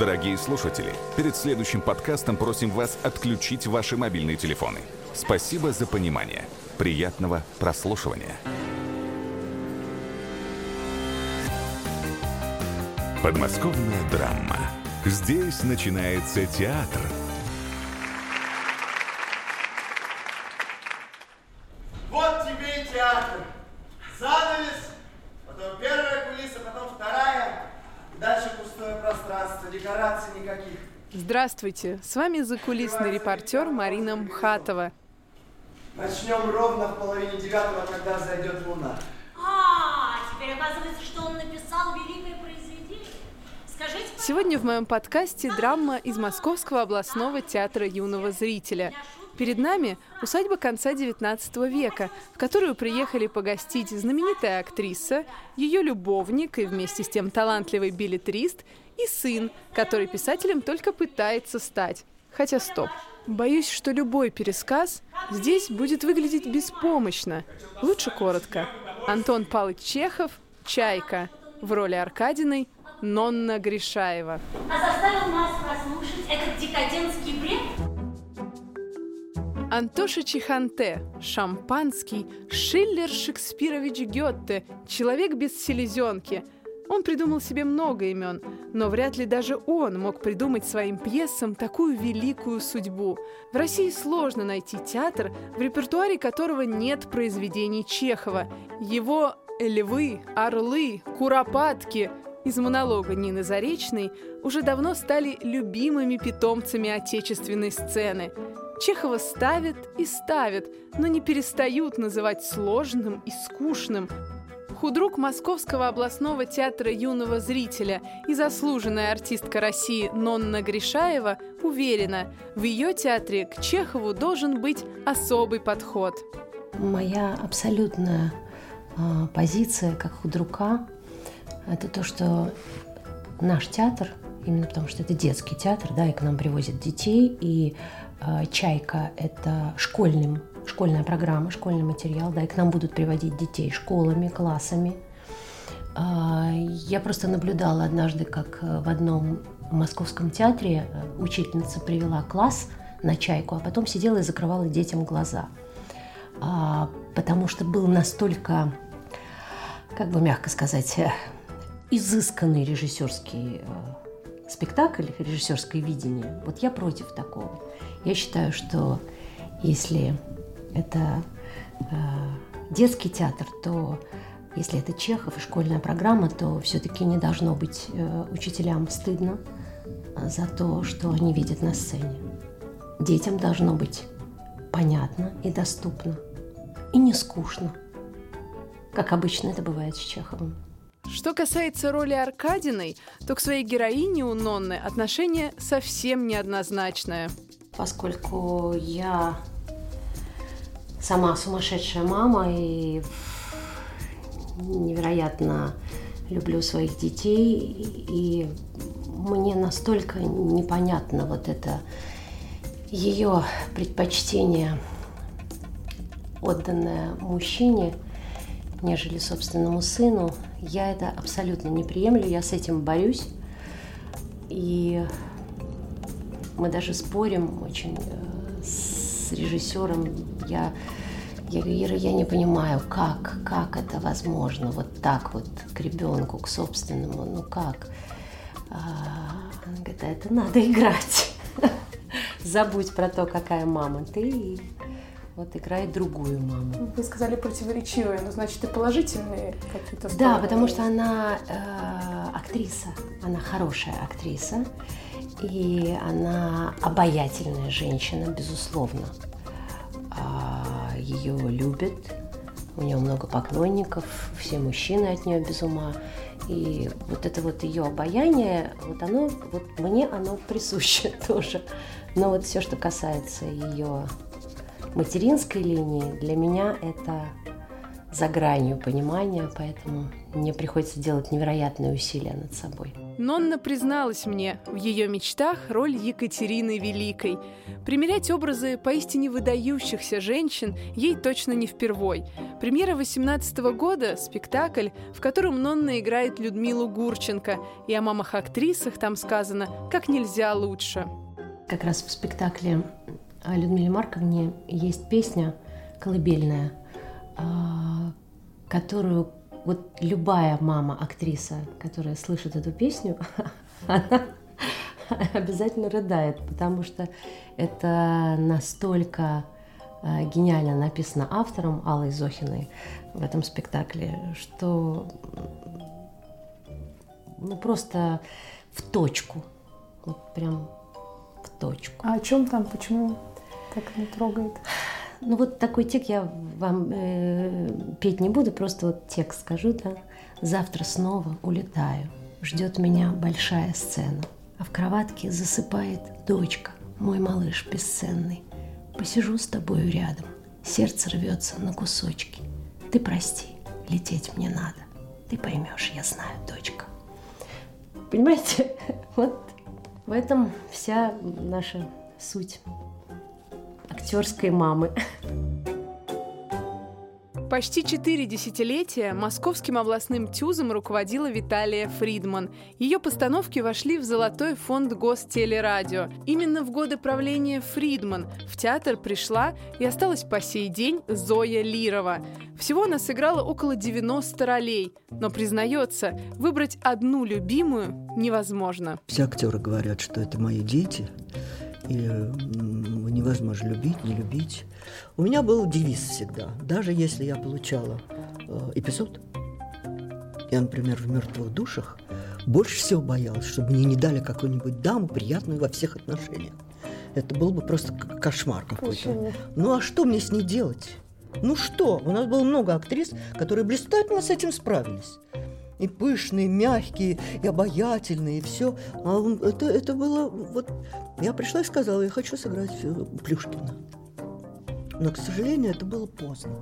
Дорогие слушатели, перед следующим подкастом просим вас отключить ваши мобильные телефоны. Спасибо за понимание. Приятного прослушивания. Подмосковная драма. Здесь начинается театр. Здравствуйте, с вами закулисный репортер Марина Мхатова. Начнем ровно в половине девятого, когда зайдет луна. А, теперь оказывается, что он написал великое произведение. Скажите, Сегодня в моем подкасте драма из Московского областного театра юного зрителя. Перед нами усадьба конца XIX века, в которую приехали погостить знаменитая актриса, ее любовник и вместе с тем талантливый билетрист и сын, который писателем только пытается стать. Хотя стоп. Боюсь, что любой пересказ здесь будет выглядеть беспомощно. Лучше коротко. Антон Павлович Чехов, «Чайка». В роли Аркадиной Нонна Гришаева. а заставил нас прослушать этот декадентский бред? Антоша Чиханте, Шампанский, Шиллер Шекспирович Гетте, человек без селезенки. Он придумал себе много имен, но вряд ли даже он мог придумать своим пьесам такую великую судьбу. В России сложно найти театр, в репертуаре которого нет произведений Чехова. Его «Львы», «Орлы», «Куропатки» из монолога Нины Заречной уже давно стали любимыми питомцами отечественной сцены. Чехова ставят и ставят, но не перестают называть сложным и скучным. Худрук Московского областного театра юного зрителя и заслуженная артистка России Нонна Гришаева уверена, в ее театре к Чехову должен быть особый подход. Моя абсолютная а, позиция как худрука – это то, что наш театр, именно потому что это детский театр, да, и к нам привозят детей, и а, «Чайка» – это школьным, школьная программа, школьный материал, да, и к нам будут приводить детей школами, классами. А, Я просто наблюдала однажды, как э, в одном московском театре э, учительница привела класс на «Чайку», а потом сидела и закрывала детям глаза – а, потому что был настолько, как бы мягко сказать, э, изысканный режиссерский спектакль, режиссерское видение. Вот я против такого. Я считаю, что если это э, детский театр, то если это Чехов и школьная программа, то все-таки не должно быть э, учителям стыдно за то, что они видят на сцене. Детям должно быть понятно и доступно, и не скучно, как обычно это бывает с Чеховым. Что касается роли Аркадиной, то к своей героине у Нонны отношение совсем неоднозначное. Поскольку я сама сумасшедшая мама и невероятно люблю своих детей, и мне настолько непонятно вот это ее предпочтение, отданное мужчине, нежели собственному сыну, я это абсолютно не приемлю, я с этим борюсь. И мы даже спорим очень э, с режиссером. Я, я говорю, Ира, я не понимаю, как, как это возможно, вот так вот к ребенку, к собственному, ну как? А, Она говорит, это надо играть. Забудь про то, какая мама ты, и вот играй другую маму. Вы сказали противоречивые, но значит и положительные какие-то Да, потому что она э, актриса, она хорошая актриса, и она обаятельная женщина, безусловно. А, ее любят, у нее много поклонников, все мужчины от нее без ума. И вот это вот ее обаяние, вот оно, вот мне оно присуще тоже. Но вот все, что касается ее материнской линии, для меня это за гранью понимания, поэтому мне приходится делать невероятные усилия над собой. Нонна призналась мне, в ее мечтах роль Екатерины Великой. Примерять образы поистине выдающихся женщин ей точно не впервой. Премьера 18 года – спектакль, в котором Нонна играет Людмилу Гурченко, и о мамах-актрисах там сказано как нельзя лучше. Как раз в спектакле о Людмиле Марковне есть песня колыбельная, а, которую вот любая мама, актриса, которая слышит эту песню, она обязательно рыдает, потому что это настолько а, гениально написано автором Аллой Зохиной в этом спектакле, что ну просто в точку, вот прям в точку. А о чем там? Почему так не трогает? Ну вот такой текст я вам э, петь не буду, просто вот текст скажу, да. Завтра снова улетаю, ждет меня большая сцена, а в кроватке засыпает дочка, мой малыш бесценный. Посижу с тобою рядом, сердце рвется на кусочки. Ты прости, лететь мне надо, ты поймешь, я знаю, дочка. Понимаете, вот в этом вся наша суть актерской мамы. Почти четыре десятилетия московским областным ТЮЗом руководила Виталия Фридман. Ее постановки вошли в золотой фонд Гостелерадио. Именно в годы правления Фридман в театр пришла и осталась по сей день Зоя Лирова. Всего она сыграла около 90 ролей, но признается, выбрать одну любимую невозможно. Все актеры говорят, что это мои дети, и невозможно любить, не любить. У меня был девиз всегда. Даже если я получала э, эпизод, я, например, в «Мертвых душах» больше всего боялась, чтобы мне не дали какую-нибудь даму, приятную во всех отношениях. Это был бы просто кошмар какой-то. Ну а что мне с ней делать? Ну что? У нас было много актрис, которые блистательно с этим справились и пышные, мягкие, и обаятельные, и все. А он, это, это было... Вот я пришла и сказала, я хочу сыграть э, Плюшкина. Но, к сожалению, это было поздно.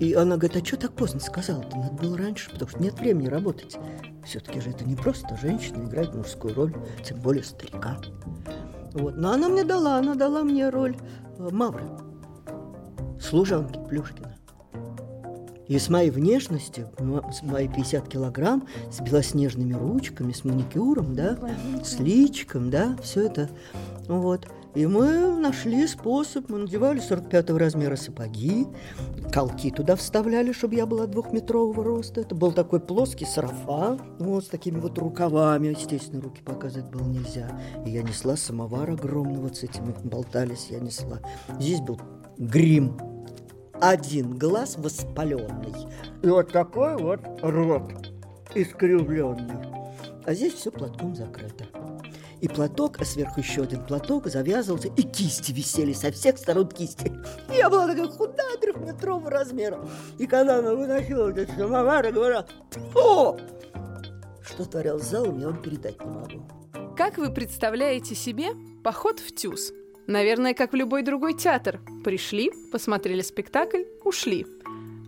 И она говорит, а что так поздно сказала-то? Надо было раньше, потому что нет времени работать. Все-таки же это не просто женщина играть мужскую роль, тем более старика. Вот. Но она мне дала, она дала мне роль э, Мавры, служанки Плюшкина. И с моей внешностью, с моей 50 килограмм, с белоснежными ручками, с маникюром, да, с личиком, да, все это. Вот. И мы нашли способ, мы надевали 45-го размера сапоги, колки туда вставляли, чтобы я была двухметрового роста. Это был такой плоский сарафан, вот с такими вот рукавами. Естественно, руки показывать было нельзя. И я несла самовар огромный, вот с этими болтались я несла. Здесь был грим один глаз воспаленный и вот такой вот рот искривленный. А здесь все платком закрыто. И платок, а сверху еще один платок завязывался, и кисти висели со всех сторон кисти. И я была такая худая, трехметрового размера. И когда она выносила этот самовар, я говорила, о! Что творял залом, я вам передать не могу. Как вы представляете себе поход в ТЮЗ? Наверное, как в любой другой театр. Пришли, посмотрели спектакль, ушли.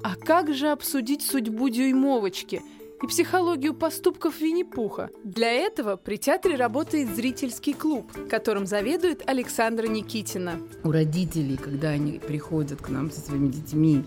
А как же обсудить судьбу дюймовочки – и психологию поступков Винни-Пуха. Для этого при театре работает зрительский клуб, которым заведует Александра Никитина. У родителей, когда они приходят к нам со своими детьми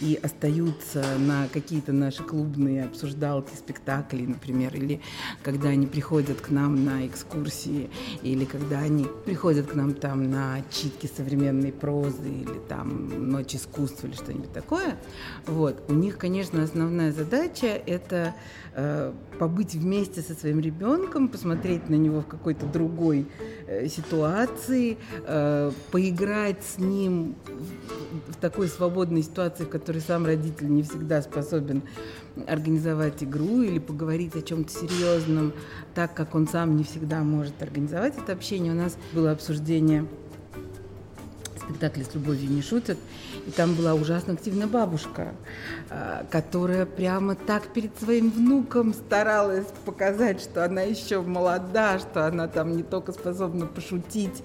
и остаются на какие-то наши клубные обсуждалки, спектакли, например, или когда они приходят к нам на экскурсии, или когда они приходят к нам там на читки современной прозы, или там ночь искусства, или что-нибудь такое, вот, у них, конечно, основная задача – это э, побыть вместе со своим ребенком, посмотреть на него в какой-то другой э, ситуации, э, поиграть с ним в, в такой свободной ситуации, в которой сам родитель не всегда способен организовать игру или поговорить о чем-то серьезном, так как он сам не всегда может организовать это общение. У нас было обсуждение спектакля «С любовью не шутят», И там была ужасно активная бабушка, а, которая прямо так перед своим внуком старалась показать, что она еще молода, что она там не только способна пошутить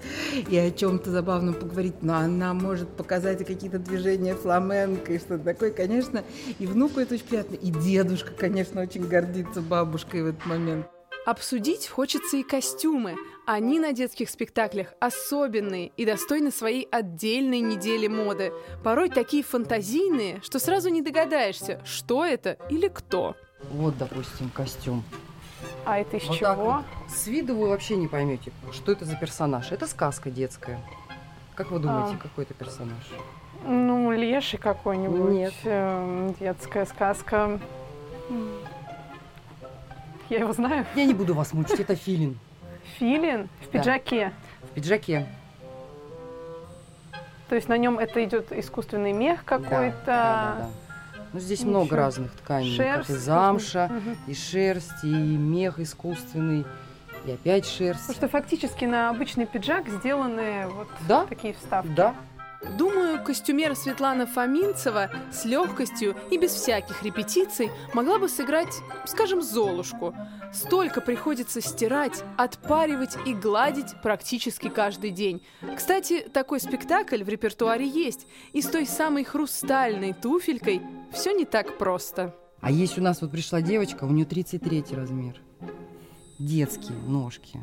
и о чем-то забавном поговорить, но она может показать какие-то движения фламенко и что-то такое. Конечно, и внуку это очень приятно, и дедушка, конечно, очень гордится бабушкой в этот момент. Обсудить хочется и костюмы. Они на детских спектаклях особенные и достойны своей отдельной недели моды. Порой такие фантазийные, что сразу не догадаешься, что это или кто. Вот, допустим, костюм. А это из Вот так чего? вот. С виду вы вообще не поймете, что это за персонаж. Это сказка детская. Как вы думаете, А. какой это персонаж? Ну, леший какой-нибудь. Нет. эм, детская сказка. Я его знаю. Я не буду вас мучить, это филин. Филин в Да. пиджаке. В пиджаке. То есть на нем это идет искусственный мех Да, какой-то. Да, да, да. Ну, здесь Ничего. много разных тканей. Шерсть. Как и замша, Мгм. и шерсть, и мех искусственный, и опять шерсть. Потому что фактически на обычный пиджак сделаны вот Да, такие вставки. да. Думаю, костюмер Светлана Фоминцева с легкостью и без всяких репетиций могла бы сыграть, скажем, Золушку. Столько приходится стирать, отпаривать и гладить практически каждый день. Кстати, такой спектакль в репертуаре есть, и с той самой хрустальной туфелькой все не так просто. А есть у нас вот пришла девочка, у нее 33 размер. Детские ножки.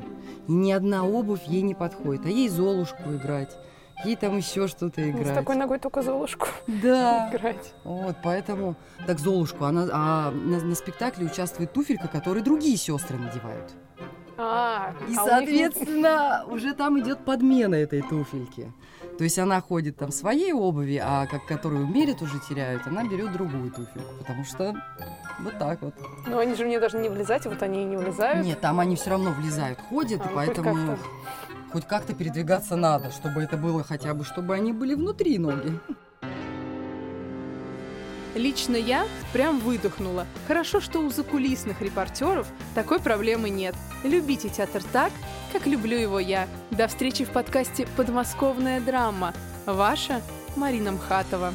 И ни одна обувь ей не подходит. А ей Золушку играть. Ей там еще что-то Ну, играть. С такой ногой только Золушку Да. играть. Вот, поэтому... Так, Золушку, она, а на, на спектакле участвует туфелька, которую другие сестры надевают. А, И, а у них соответственно, уже там идет подмена этой туфельки. То есть она ходит там в своей обуви, а как которую мерят уже теряют, она берет другую туфельку, потому что вот так вот. Ну, они же в нее даже не влезать, вот они и не влезают. Нет, там они все равно влезают, ходят, А, и ну, поэтому. Хоть как-то передвигаться надо, чтобы это было хотя бы, чтобы они были внутри ноги. Лично я прям выдохнула. Хорошо, что у закулисных репортеров такой проблемы нет. Любите театр так, как люблю его я. До встречи в подкасте «Подмосковная драма». Ваша Марина Мхатова.